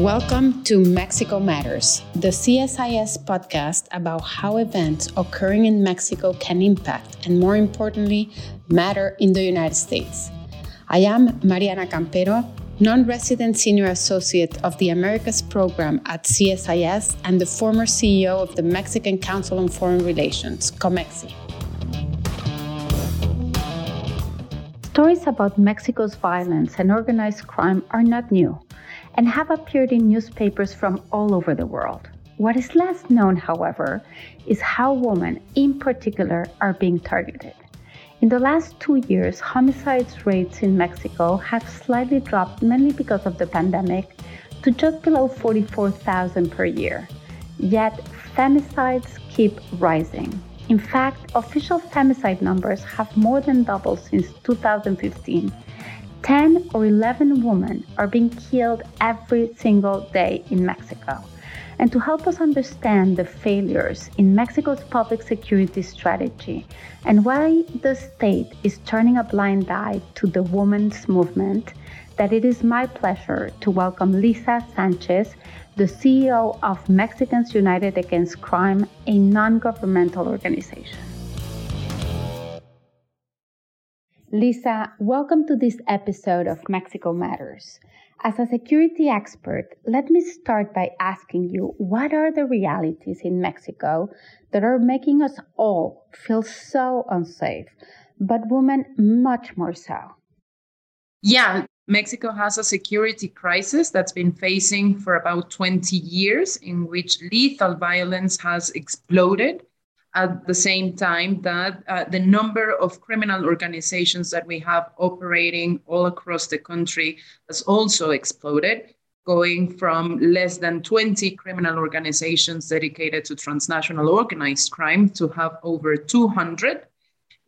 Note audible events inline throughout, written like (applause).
Welcome to Mexico Matters, the CSIS podcast about how events occurring in Mexico can impact and, more importantly, matter in the United States. I am Mariana Campero, non resident senior associate of the Americas program at CSIS and the former CEO of the Mexican Council on Foreign Relations, COMEXI. Stories about Mexico's violence and organized crime are not new and have appeared in newspapers from all over the world. What is less known, however, is how women in particular are being targeted. In the last two years, homicide rates in Mexico have slightly dropped mainly because of the pandemic to just below 44,000 per year. Yet, femicides keep rising. In fact, official femicide numbers have more than doubled since 2015 10 or 11 women are being killed every single day in Mexico. And to help us understand the failures in Mexico's public security strategy and why the state is turning a blind eye to the women's movement, that it is my pleasure to welcome Lisa Sanchez, the CEO of Mexicans United Against Crime, a non governmental organization. Lisa, welcome to this episode of Mexico Matters. As a security expert, let me start by asking you what are the realities in Mexico that are making us all feel so unsafe, but women much more so? Yeah, Mexico has a security crisis that's been facing for about 20 years, in which lethal violence has exploded at the same time that uh, the number of criminal organizations that we have operating all across the country has also exploded, going from less than 20 criminal organizations dedicated to transnational organized crime to have over 200,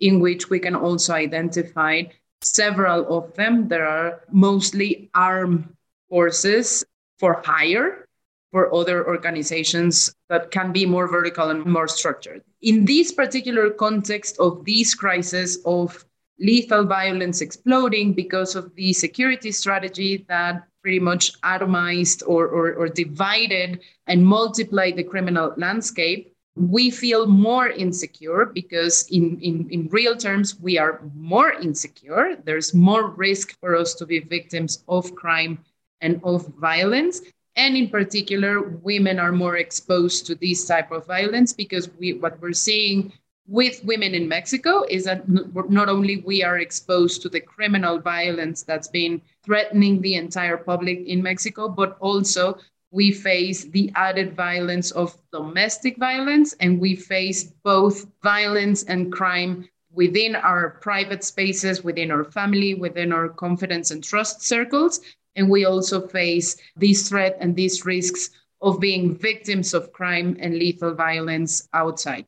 in which we can also identify several of them. There are mostly armed forces for hire for other organizations that can be more vertical and more structured. In this particular context of this crisis of lethal violence exploding because of the security strategy that pretty much atomized or, or, or divided and multiplied the criminal landscape, we feel more insecure because in, in, in real terms we are more insecure there's more risk for us to be victims of crime and of violence and in particular women are more exposed to this type of violence because we what we're seeing with women in mexico is that not only we are exposed to the criminal violence that's been threatening the entire public in mexico but also we face the added violence of domestic violence and we face both violence and crime within our private spaces within our family within our confidence and trust circles and we also face this threat and these risks of being victims of crime and lethal violence outside.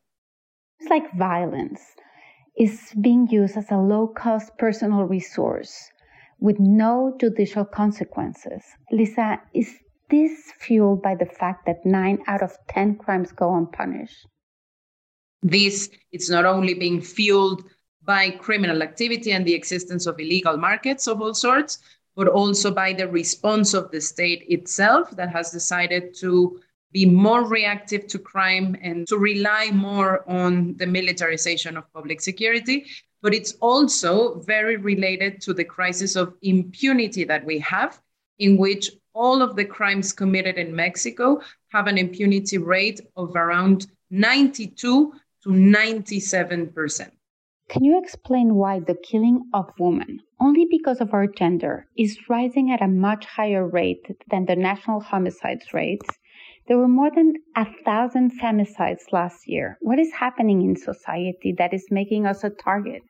It's like violence is being used as a low cost personal resource with no judicial consequences. Lisa, is this fueled by the fact that nine out of 10 crimes go unpunished? This it's not only being fueled by criminal activity and the existence of illegal markets of all sorts, but also by the response of the state itself that has decided to be more reactive to crime and to rely more on the militarization of public security. But it's also very related to the crisis of impunity that we have, in which all of the crimes committed in Mexico have an impunity rate of around 92 to 97%. Can you explain why the killing of women, only because of our gender, is rising at a much higher rate than the national homicides rates? There were more than a thousand femicides last year. What is happening in society that is making us a target?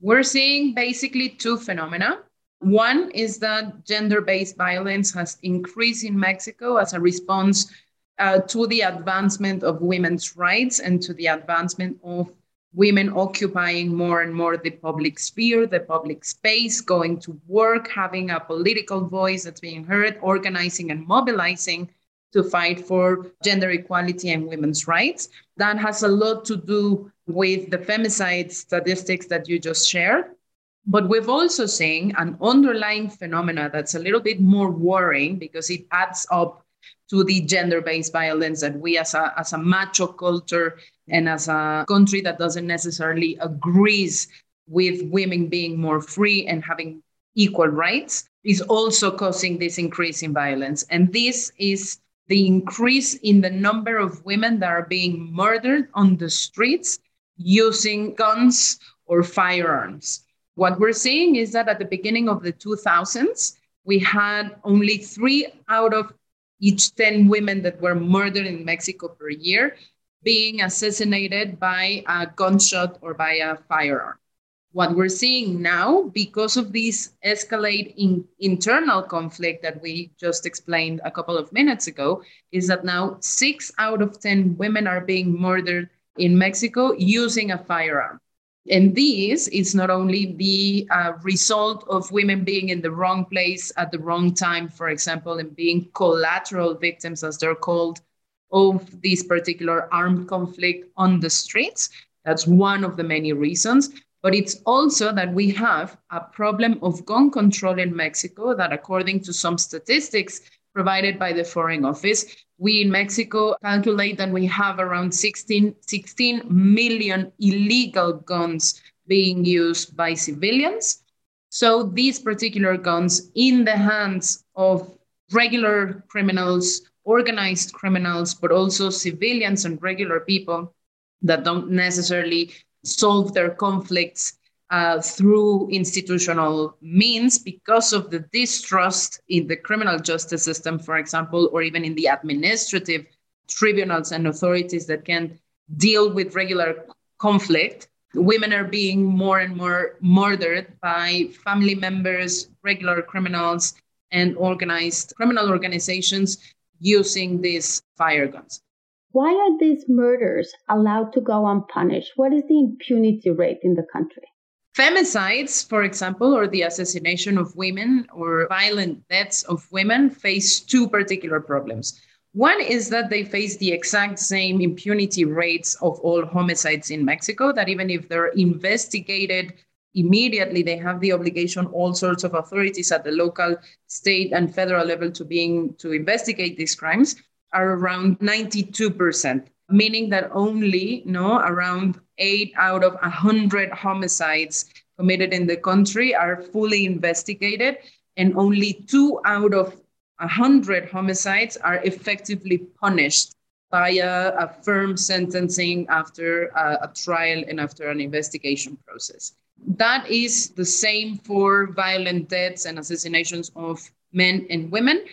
We're seeing basically two phenomena. One is that gender based violence has increased in Mexico as a response uh, to the advancement of women's rights and to the advancement of women occupying more and more the public sphere, the public space, going to work, having a political voice that's being heard, organizing and mobilizing to fight for gender equality and women's rights. That has a lot to do with the femicide statistics that you just shared. But we've also seen an underlying phenomena that's a little bit more worrying because it adds up to the gender-based violence that we as a, as a macho culture and as a country that doesn't necessarily agrees with women being more free and having equal rights is also causing this increase in violence. And this is the increase in the number of women that are being murdered on the streets using guns or firearms. What we're seeing is that at the beginning of the 2000s, we had only three out of each 10 women that were murdered in Mexico per year being assassinated by a gunshot or by a firearm. What we're seeing now, because of this escalate in internal conflict that we just explained a couple of minutes ago, is that now six out of 10 women are being murdered in Mexico using a firearm. And this is not only the uh, result of women being in the wrong place at the wrong time, for example, and being collateral victims, as they're called, of this particular armed conflict on the streets. That's one of the many reasons. But it's also that we have a problem of gun control in Mexico that, according to some statistics provided by the Foreign Office, we in Mexico calculate that we have around 16, 16 million illegal guns being used by civilians. So these particular guns in the hands of regular criminals, organized criminals, but also civilians and regular people that don't necessarily solve their conflicts uh, through institutional means because of the distrust in the criminal justice system, for example, or even in the administrative tribunals and authorities that can deal with regular conflict. Women are being more and more murdered by family members, regular criminals, and organized criminal organizations using these fire guns. Why are these murders allowed to go unpunished? What is the impunity rate in the country? Femicides, for example, or the assassination of women or violent deaths of women face two particular problems. One is that they face the exact same impunity rates of all homicides in Mexico, that even if they're investigated immediately, they have the obligation, all sorts of authorities at the local, state, and federal level to being to investigate these crimes are around 92% meaning that only no around eight out of 100 homicides committed in the country are fully investigated, and only two out of 100 homicides are effectively punished by a, a firm sentencing after a, a trial and after an investigation process. That is the same for violent deaths and assassinations of men and women.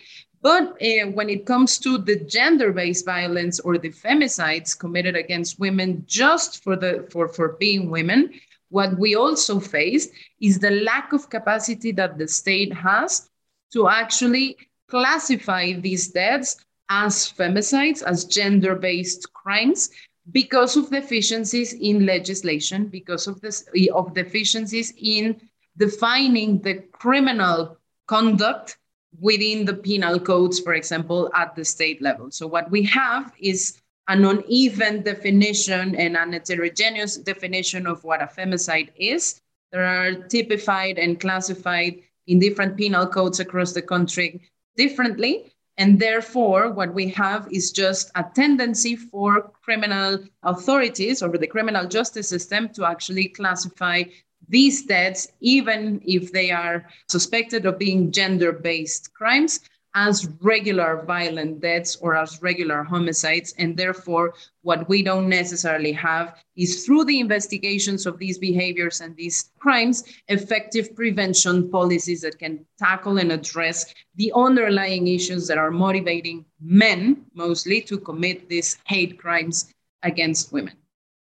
But uh, when it comes to the gender-based violence or the femicides committed against women just for the for, for being women, what we also face is the lack of capacity that the state has to actually classify these deaths as femicides, as gender-based crimes, because of deficiencies in legislation, because of this of deficiencies in defining the criminal conduct within the penal codes, for example, at the state level. So what we have is an uneven definition and an heterogeneous definition of what a femicide is. There are typified and classified in different penal codes across the country differently. And therefore, what we have is just a tendency for criminal authorities or the criminal justice system to actually classify these deaths, even if they are suspected of being gender based crimes, as regular violent deaths or as regular homicides. And therefore, what we don't necessarily have is through the investigations of these behaviors and these crimes, effective prevention policies that can tackle and address the underlying issues that are motivating men mostly to commit these hate crimes against women.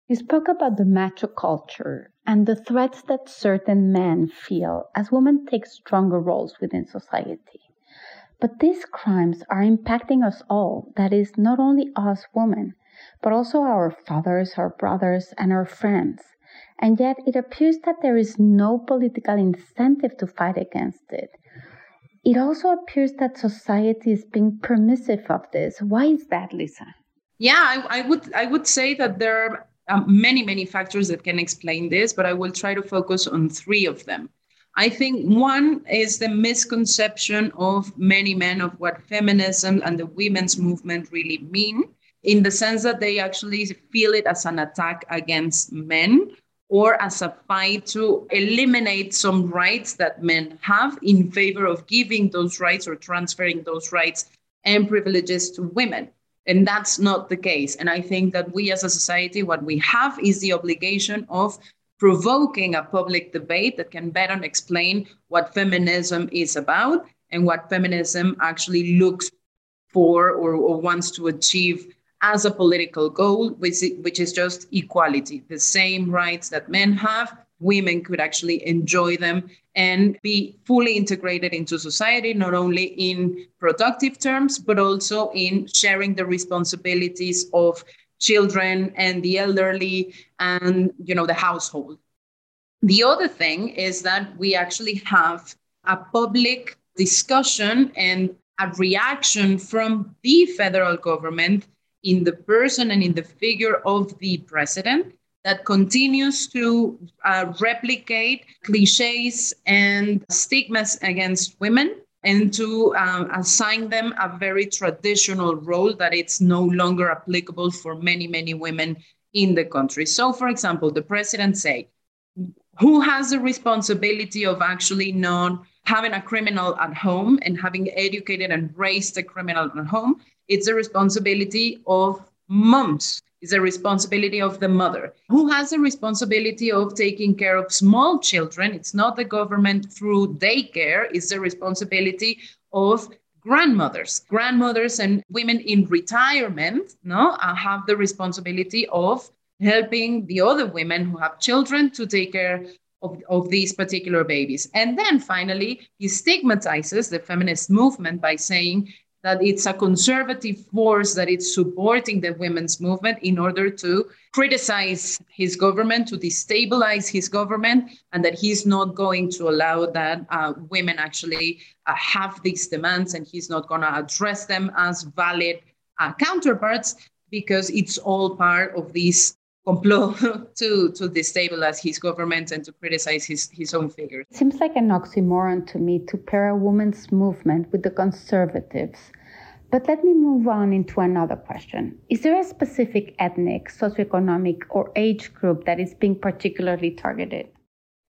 You spoke about the macho culture and the threats that certain men feel as women take stronger roles within society. But these crimes are impacting us all, that is, not only us women, but also our fathers, our brothers, and our friends. And yet it appears that there is no political incentive to fight against it. It also appears that society is being permissive of this. Why is that, Lisa? Yeah, I, I would I would say that there are um, many, many factors that can explain this, but I will try to focus on three of them. I think one is the misconception of many men of what feminism and the women's movement really mean, in the sense that they actually feel it as an attack against men or as a fight to eliminate some rights that men have in favor of giving those rights or transferring those rights and privileges to women. And that's not the case. And I think that we as a society, what we have is the obligation of provoking a public debate that can better explain what feminism is about and what feminism actually looks for or, or wants to achieve as a political goal, which, which is just equality, the same rights that men have. Women could actually enjoy them and be fully integrated into society, not only in productive terms, but also in sharing the responsibilities of children and the elderly and you know the household. The other thing is that we actually have a public discussion and a reaction from the federal government in the person and in the figure of the president that continues to uh, replicate cliches and stigmas against women and to um, assign them a very traditional role that it's no longer applicable for many, many women in the country. So, for example, the president say, who has the responsibility of actually not having a criminal at home and having educated and raised a criminal at home it's the responsibility of moms. It's a responsibility of the mother who has a responsibility of taking care of small children. It's not the government through daycare, it's the responsibility of grandmothers. Grandmothers and women in retirement no, uh, have the responsibility of helping the other women who have children to take care of, of these particular babies. And then finally, he stigmatizes the feminist movement by saying that it's a conservative force that is supporting the women's movement in order to criticize his government, to destabilize his government, and that he's not going to allow that uh, women actually uh, have these demands and he's not going to address them as valid uh, counterparts because it's all part of this complot (laughs) to, to destabilize his government and to criticize his, his own figures. It seems like an oxymoron to me to pair a women's movement with the conservatives. But let me move on into another question. Is there a specific ethnic, socioeconomic, or age group that is being particularly targeted?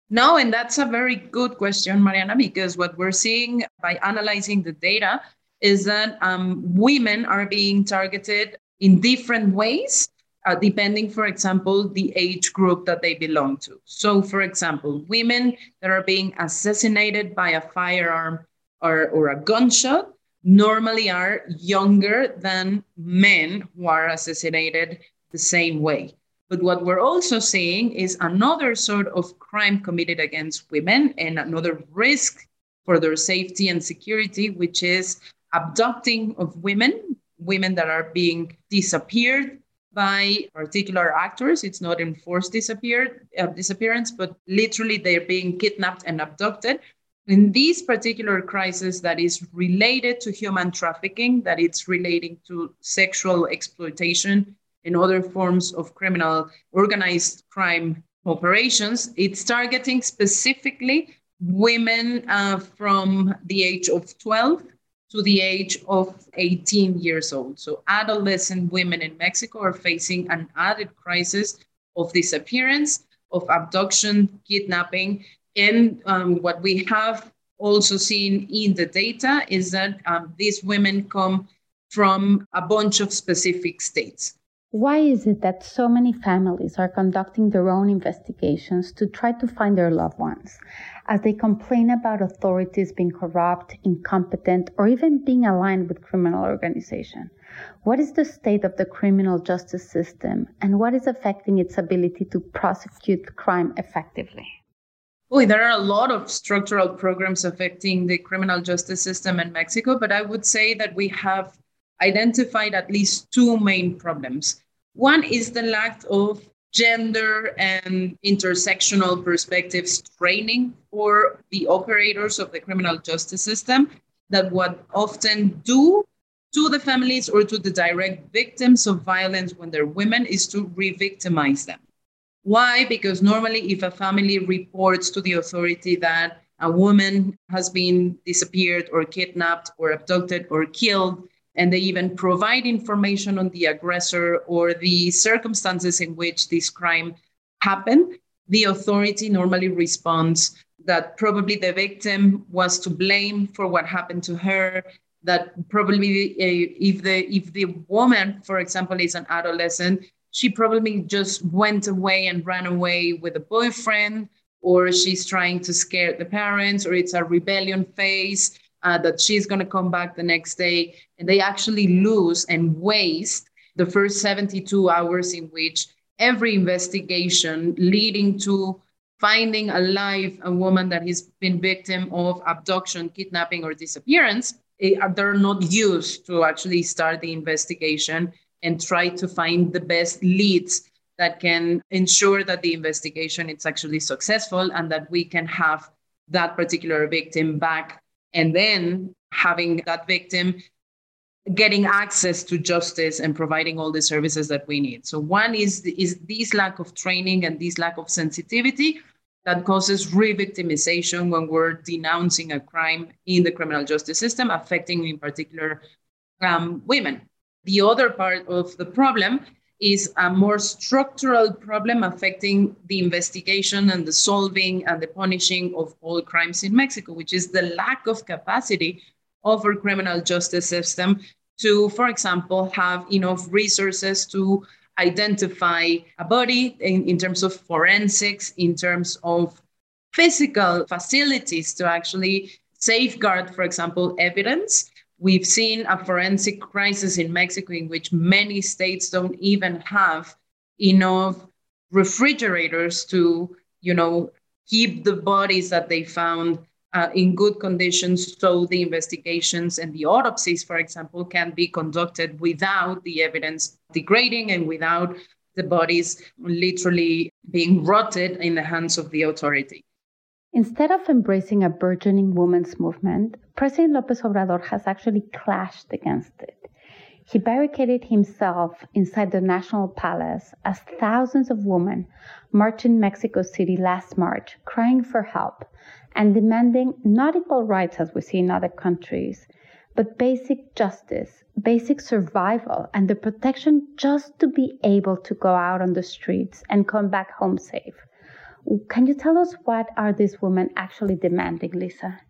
No, and that's a very good question, Mariana, because what we're seeing by analyzing the data is that um, women are being targeted in different ways uh, depending, for example, the age group that they belong to. So, for example, women that are being assassinated by a firearm or, or a gunshot normally are younger than men who are assassinated the same way. But what we're also seeing is another sort of crime committed against women and another risk for their safety and security, which is abducting of women, women that are being disappeared by particular actors. It's not enforced disappear, uh, disappearance, but literally they're being kidnapped and abducted. In this particular crisis that is related to human trafficking, that it's relating to sexual exploitation and other forms of criminal organized crime operations, it's targeting specifically women uh, from the age of 12 to the age of 18 years old. So, adolescent women in Mexico are facing an added crisis of disappearance, of abduction, kidnapping. And um, what we have also seen in the data is that um, these women come from a bunch of specific states. Why is it that so many families are conducting their own investigations to try to find their loved ones as they complain about authorities being corrupt, incompetent, or even being aligned with criminal organization? What is the state of the criminal justice system and what is affecting its ability to prosecute crime effectively? Boy, there are a lot of structural programs affecting the criminal justice system in Mexico, but I would say that we have identified at least two main problems. One is the lack of gender and intersectional perspectives training for the operators of the criminal justice system that what often do to the families or to the direct victims of violence when they're women is to re victimize them. Why? Because normally, if a family reports to the authority that a woman has been disappeared or kidnapped or abducted or killed, and they even provide information on the aggressor or the circumstances in which this crime happened, the authority normally responds that probably the victim was to blame for what happened to her that probably uh, if the if the woman for example is an adolescent she probably just went away and ran away with a boyfriend or she's trying to scare the parents or it's a rebellion phase uh, that she's going to come back the next day. And they actually lose and waste the first 72 hours in which every investigation leading to finding alive a woman that has been victim of abduction, kidnapping, or disappearance, eh, they're not used to actually start the investigation and try to find the best leads that can ensure that the investigation is actually successful and that we can have that particular victim back and then having that victim getting access to justice and providing all the services that we need. So one is is this lack of training and this lack of sensitivity that causes re-victimization when we're denouncing a crime in the criminal justice system, affecting in particular um, women. The other part of the problem is a more structural problem affecting the investigation and the solving and the punishing of all crimes in Mexico, which is the lack of capacity of our criminal justice system to, for example, have enough resources to identify a body in, in terms of forensics, in terms of physical facilities to actually safeguard, for example, evidence. We've seen a forensic crisis in Mexico in which many states don't even have enough refrigerators to, you know, keep the bodies that they found uh, in good conditions so the investigations and the autopsies, for example, can be conducted without the evidence degrading and without the bodies literally being rotted in the hands of the authority. Instead of embracing a burgeoning women's movement, President Lopez Obrador has actually clashed against it. He barricaded himself inside the National Palace as thousands of women marched in Mexico City last March, crying for help and demanding not equal rights as we see in other countries, but basic justice, basic survival, and the protection just to be able to go out on the streets and come back home safe. Can you tell us what are these women actually demanding, Lisa?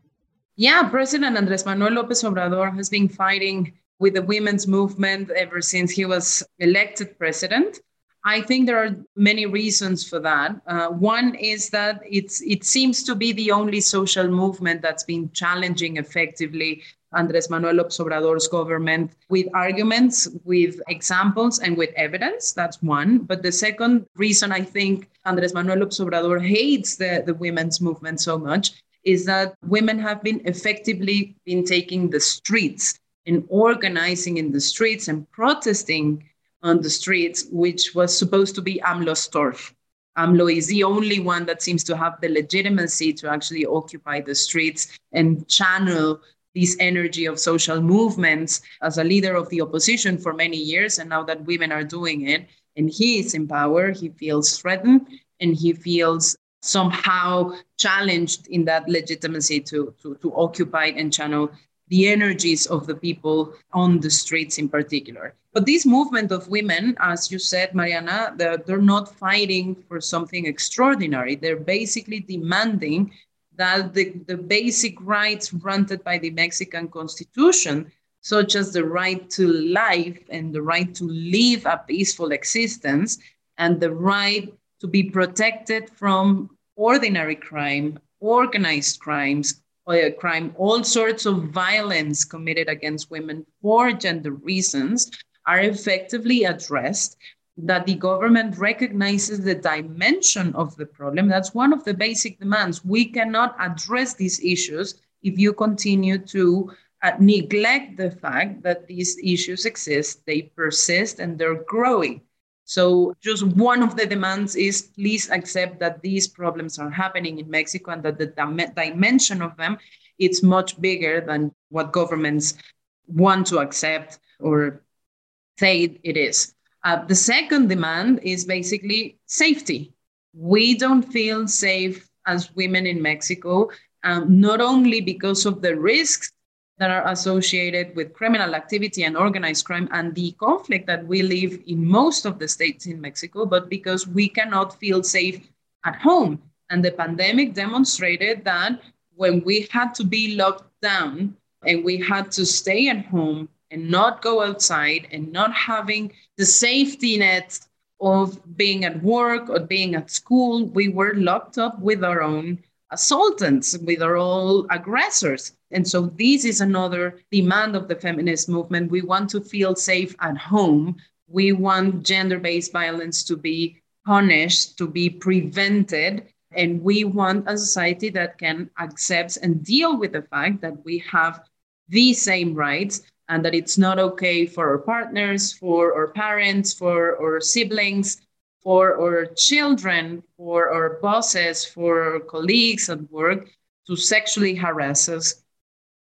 Yeah, President Andres Manuel Lopez Obrador has been fighting with the women's movement ever since he was elected president. I think there are many reasons for that. Uh, one is that it's it seems to be the only social movement that's been challenging effectively Andres Manuel López Obrador's government with arguments, with examples, and with evidence. That's one. But the second reason I think Andres Manuel López Obrador hates the, the women's movement so much is that women have been effectively been taking the streets and organizing in the streets and protesting on the streets, which was supposed to be AMLO's turf. AMLO is the only one that seems to have the legitimacy to actually occupy the streets and channel this energy of social movements as a leader of the opposition for many years. And now that women are doing it and he is in power, he feels threatened and he feels somehow challenged in that legitimacy to, to, to occupy and channel the energies of the people on the streets in particular. But this movement of women, as you said, Mariana, they're, they're not fighting for something extraordinary. They're basically demanding that the, the basic rights granted by the Mexican Constitution, such as the right to life and the right to live a peaceful existence, and the right to be protected from ordinary crime, organized crimes, uh, crime, all sorts of violence committed against women for gender reasons are effectively addressed that the government recognizes the dimension of the problem. That's one of the basic demands. We cannot address these issues if you continue to uh, neglect the fact that these issues exist, they persist, and they're growing. So, just one of the demands is please accept that these problems are happening in Mexico and that the dim- dimension of them it's much bigger than what governments want to accept or say it is. Uh, the second demand is basically safety. We don't feel safe as women in Mexico, um, not only because of the risks that are associated with criminal activity and organized crime and the conflict that we live in most of the states in Mexico, but because we cannot feel safe at home. And the pandemic demonstrated that when we had to be locked down and we had to stay at home and not go outside and not having the safety net of being at work or being at school, we were locked up with our own assaultants, with our own aggressors. And so this is another demand of the feminist movement. We want to feel safe at home. We want gender based violence to be punished, to be prevented. And we want a society that can accept and deal with the fact that we have the same rights and that it's not okay for our partners, for our parents, for our siblings, for our children, for our bosses, for our colleagues at work to sexually harass us,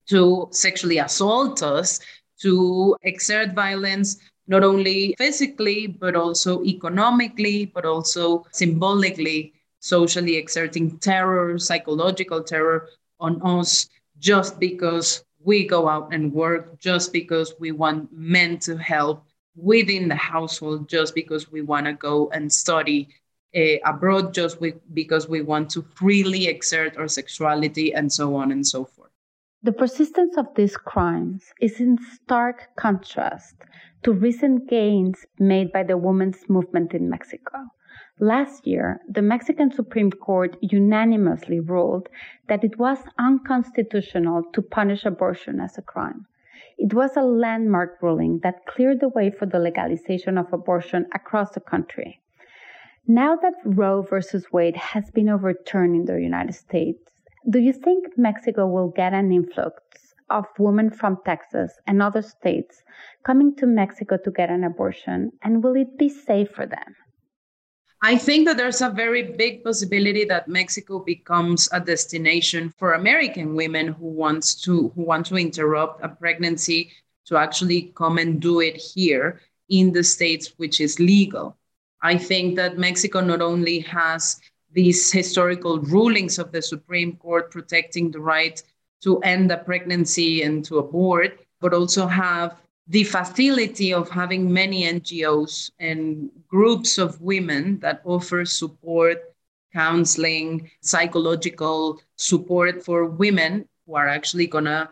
to sexually assault us, to exert violence, not only physically, but also economically, but also symbolically, socially exerting terror, psychological terror on us just because we go out and work just because we want men to help within the household, just because we want to go and study uh, abroad, just we, because we want to freely exert our sexuality, and so on and so forth. The persistence of these crimes is in stark contrast to recent gains made by the women's movement in Mexico. Last year, the Mexican Supreme Court unanimously ruled that it was unconstitutional to punish abortion as a crime. It was a landmark ruling that cleared the way for the legalization of abortion across the country. Now that Roe v. Wade has been overturned in the United States, do you think Mexico will get an influx of women from Texas and other states coming to Mexico to get an abortion, and will it be safe for them? I think that there's a very big possibility that Mexico becomes a destination for American women who wants to who want to interrupt a pregnancy to actually come and do it here in the states which is legal. I think that Mexico not only has these historical rulings of the Supreme Court protecting the right to end a pregnancy and to abort, but also have the facility of having many NGOs and groups of women that offer support, counseling, psychological support for women who are actually going to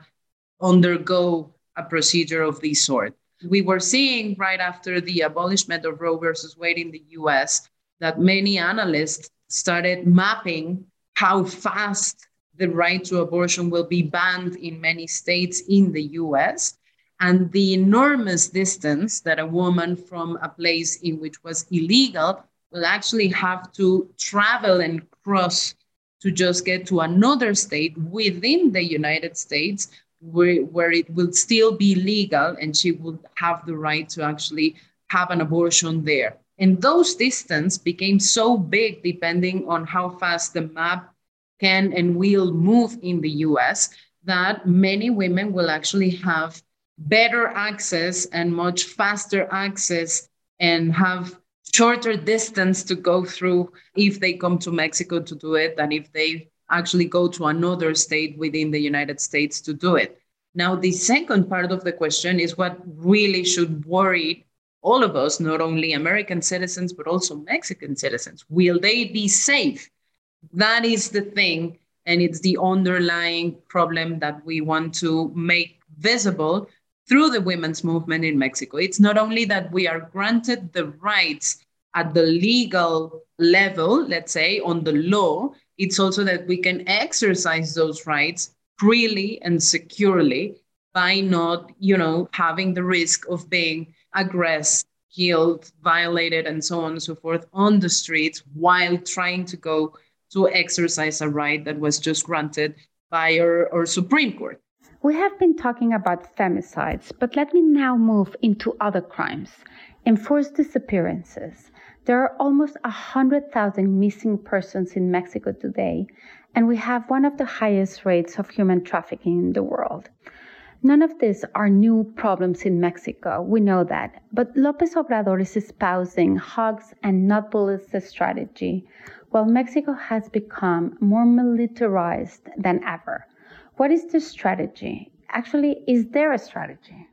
undergo a procedure of this sort. We were seeing right after the abolishment of Roe versus Wade in the US that many analysts started mapping how fast the right to abortion will be banned in many states in the US and the enormous distance that a woman from a place in which was illegal will actually have to travel and cross to just get to another state within the United States where, where it will still be legal and she would have the right to actually have an abortion there. And those distance became so big depending on how fast the map can and will move in the US that many women will actually have better access and much faster access and have shorter distance to go through if they come to Mexico to do it than if they actually go to another state within the United States to do it. Now, the second part of the question is what really should worry all of us, not only American citizens, but also Mexican citizens. Will they be safe? That is the thing. And it's the underlying problem that we want to make visible through the women's movement in Mexico. It's not only that we are granted the rights at the legal level, let's say, on the law, it's also that we can exercise those rights freely and securely by not, you know, having the risk of being aggressed, killed, violated, and so on and so forth on the streets while trying to go to exercise a right that was just granted by our, our Supreme Court. We have been talking about femicides, but let me now move into other crimes. Enforced disappearances. There are almost 100,000 missing persons in Mexico today, and we have one of the highest rates of human trafficking in the world. None of these are new problems in Mexico, we know that. But Lopez Obrador is espousing hugs and not bullets strategy, while Mexico has become more militarized than ever. What is the strategy? Actually, is there a strategy?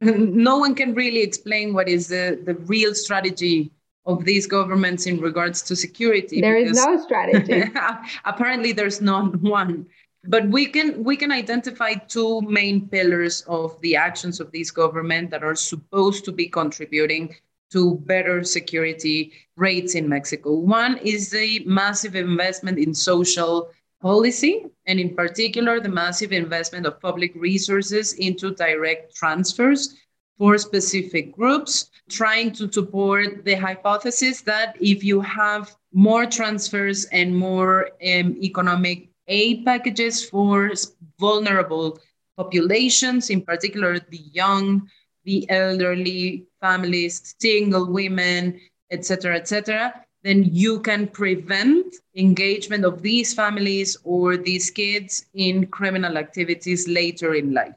(laughs) No one can really explain what is the, the real strategy of these governments in regards to security. There is no strategy. (laughs) apparently, there's not one. But we can we can identify two main pillars of the actions of these government that are supposed to be contributing to better security rates in Mexico. One is the massive investment in social policy, and in particular, the massive investment of public resources into direct transfers for specific groups, trying to support the hypothesis that if you have more transfers and more um, economic aid packages for vulnerable populations, in particular the young, the elderly, families, single women, etc., etc., then you can prevent engagement of these families or these kids in criminal activities later in life.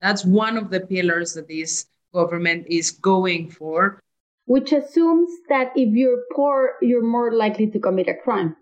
That's one of the pillars that this government is going for. Which assumes that if you're poor, you're more likely to commit a crime.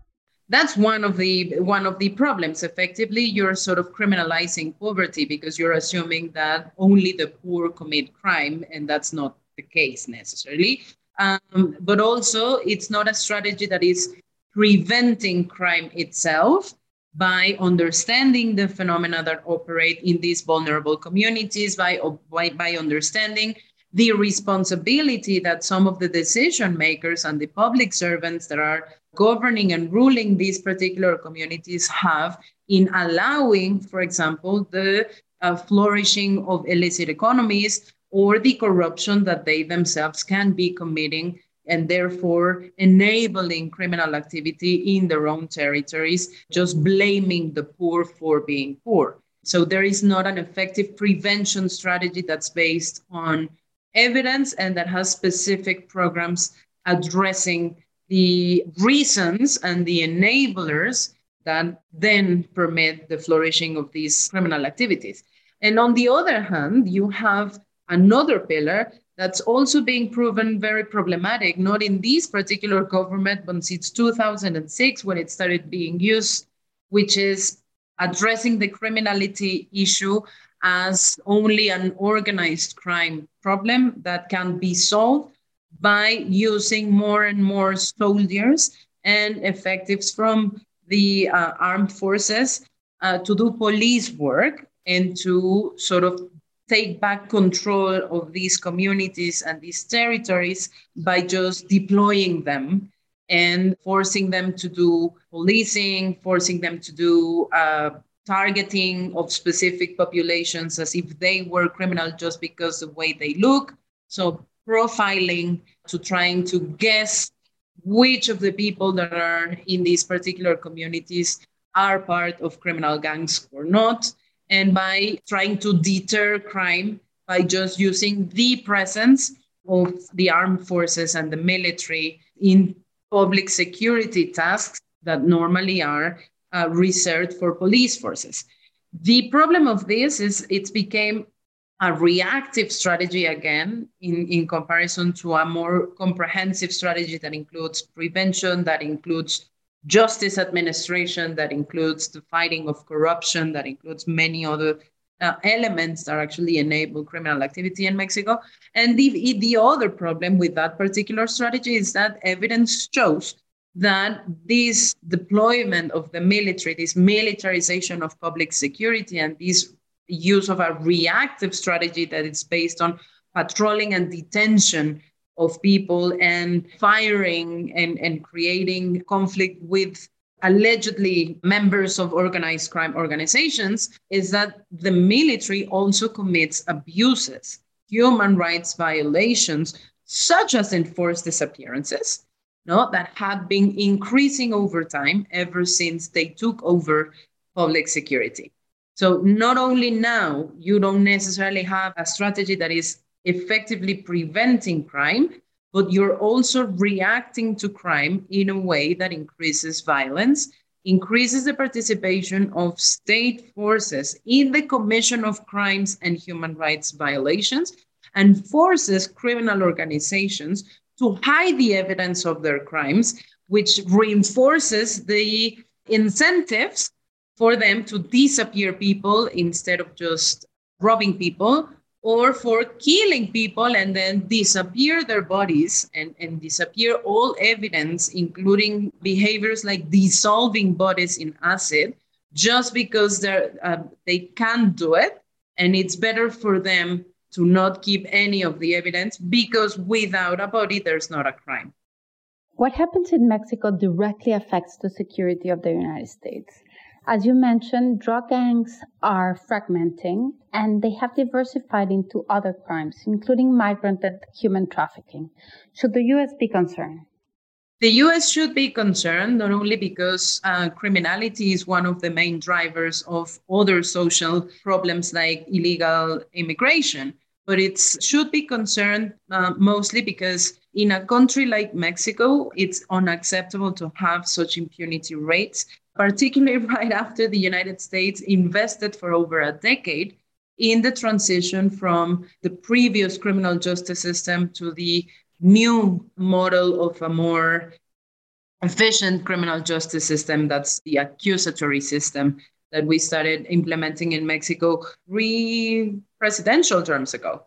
That's one of the one of the problems. Effectively, you're sort of criminalizing poverty because you're assuming that only the poor commit crime, and that's not the case necessarily. Um, but also, it's not a strategy that is preventing crime itself by understanding the phenomena that operate in these vulnerable communities, by, by, by understanding the responsibility that some of the decision makers and the public servants that are governing and ruling these particular communities have in allowing, for example, the uh, flourishing of illicit economies or the corruption that they themselves can be committing and therefore enabling criminal activity in their own territories, just blaming the poor for being poor. So there is not an effective prevention strategy that's based on evidence and that has specific programs addressing the reasons and the enablers that then permit the flourishing of these criminal activities. And on the other hand, you have another pillar that's also being proven very problematic, not in this particular government, but since 2006 when it started being used, which is addressing the criminality issue as only an organized crime problem that can be solved by using more and more soldiers and effectives from the uh, armed forces uh, to do police work and to sort of take back control of these communities and these territories by just deploying them and forcing them to do policing, forcing them to do uh, targeting of specific populations as if they were criminal just because the way they look. So profiling to trying to guess which of the people that are in these particular communities are part of criminal gangs or not and by trying to deter crime by just using the presence of the armed forces and the military in public security tasks that normally are uh, reserved for police forces. The problem of this is it became a reactive strategy again in, in comparison to a more comprehensive strategy that includes prevention, that includes justice administration that includes the fighting of corruption, that includes many other uh, elements that actually enable criminal activity in Mexico. And the, the other problem with that particular strategy is that evidence shows that this deployment of the military, this militarization of public security, and this use of a reactive strategy that is based on patrolling and detention of people and firing and, and creating conflict with allegedly members of organized crime organizations is that the military also commits abuses, human rights violations, such as enforced disappearances, no, that have been increasing over time ever since they took over public security. So not only now, you don't necessarily have a strategy that is effectively preventing crime, but you're also reacting to crime in a way that increases violence, increases the participation of state forces in the commission of crimes and human rights violations and forces criminal organizations to hide the evidence of their crimes, which reinforces the incentives for them to disappear people instead of just robbing people or for killing people and then disappear their bodies and, and disappear all evidence, including behaviors like dissolving bodies in acid, just because they're, uh, they can't do it. And it's better for them to not keep any of the evidence because without a body, there's not a crime. What happens in Mexico directly affects the security of the United States. As you mentioned, drug gangs are fragmenting and they have diversified into other crimes, including migrant and human trafficking. Should the US be concerned? The US should be concerned not only because uh, criminality is one of the main drivers of other social problems like illegal immigration, but it should be concerned uh, mostly because in a country like Mexico, it's unacceptable to have such impunity rates particularly (laughs) right after the United States invested for over a decade in the transition from the previous criminal justice system to the new model of a more efficient criminal justice system that's the accusatory system that we started implementing in Mexico three presidential terms ago.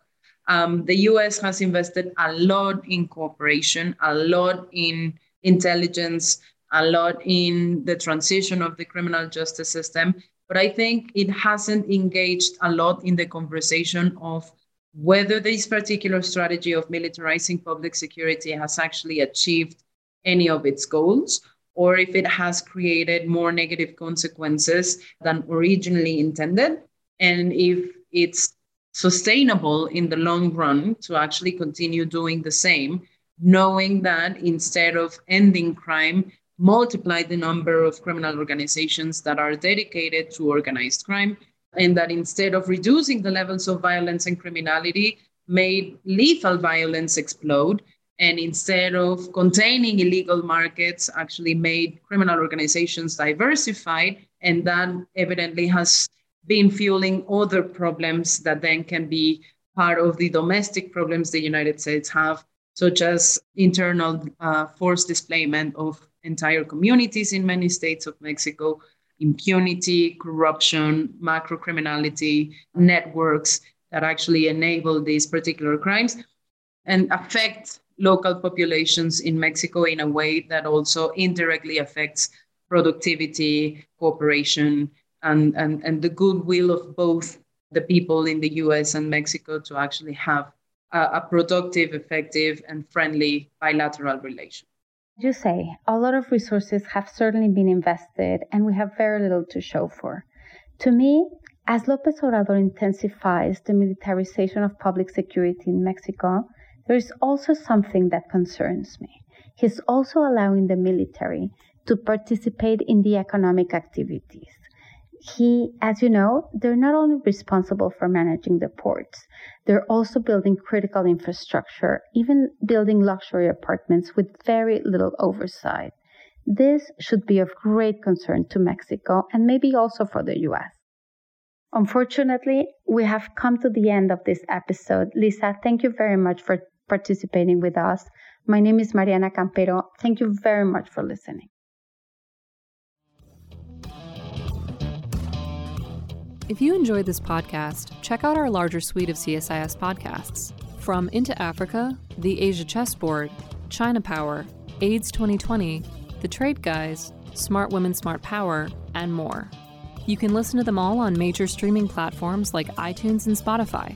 Um, the US has invested a lot in cooperation, a lot in intelligence, a lot in the transition of the criminal justice system, but I think it hasn't engaged a lot in the conversation of whether this particular strategy of militarizing public security has actually achieved any of its goals or if it has created more negative consequences than originally intended and if it's sustainable in the long run to actually continue doing the same knowing that instead of ending crime multiply the number of criminal organizations that are dedicated to organized crime, and that instead of reducing the levels of violence and criminality, made lethal violence explode. And instead of containing illegal markets, actually made criminal organizations diversified. And that evidently has been fueling other problems that then can be part of the domestic problems the United States have, such as internal uh, forced displacement of entire communities in many states of Mexico, impunity, corruption, macro criminality, networks that actually enable these particular crimes and affect local populations in Mexico in a way that also indirectly affects productivity, cooperation, and, and, and the goodwill of both the people in the US and Mexico to actually have a, a productive, effective, and friendly bilateral relation you say, a lot of resources have certainly been invested and we have very little to show for. To me, as Lopez Obrador intensifies the militarization of public security in Mexico, there is also something that concerns me. He's also allowing the military to participate in the economic activities he, as you know, they're not only responsible for managing the ports, they're also building critical infrastructure, even building luxury apartments with very little oversight. This should be of great concern to Mexico and maybe also for the US. Unfortunately, we have come to the end of this episode. Lisa, thank you very much for participating with us. My name is Mariana Campero. Thank you very much for listening. If you enjoyed this podcast, check out our larger suite of CSIS podcasts. From Into Africa, The Asia Chessboard, China Power, AIDS 2020, The Trade Guys, Smart Women, Smart Power, and more. You can listen to them all on major streaming platforms like iTunes and Spotify.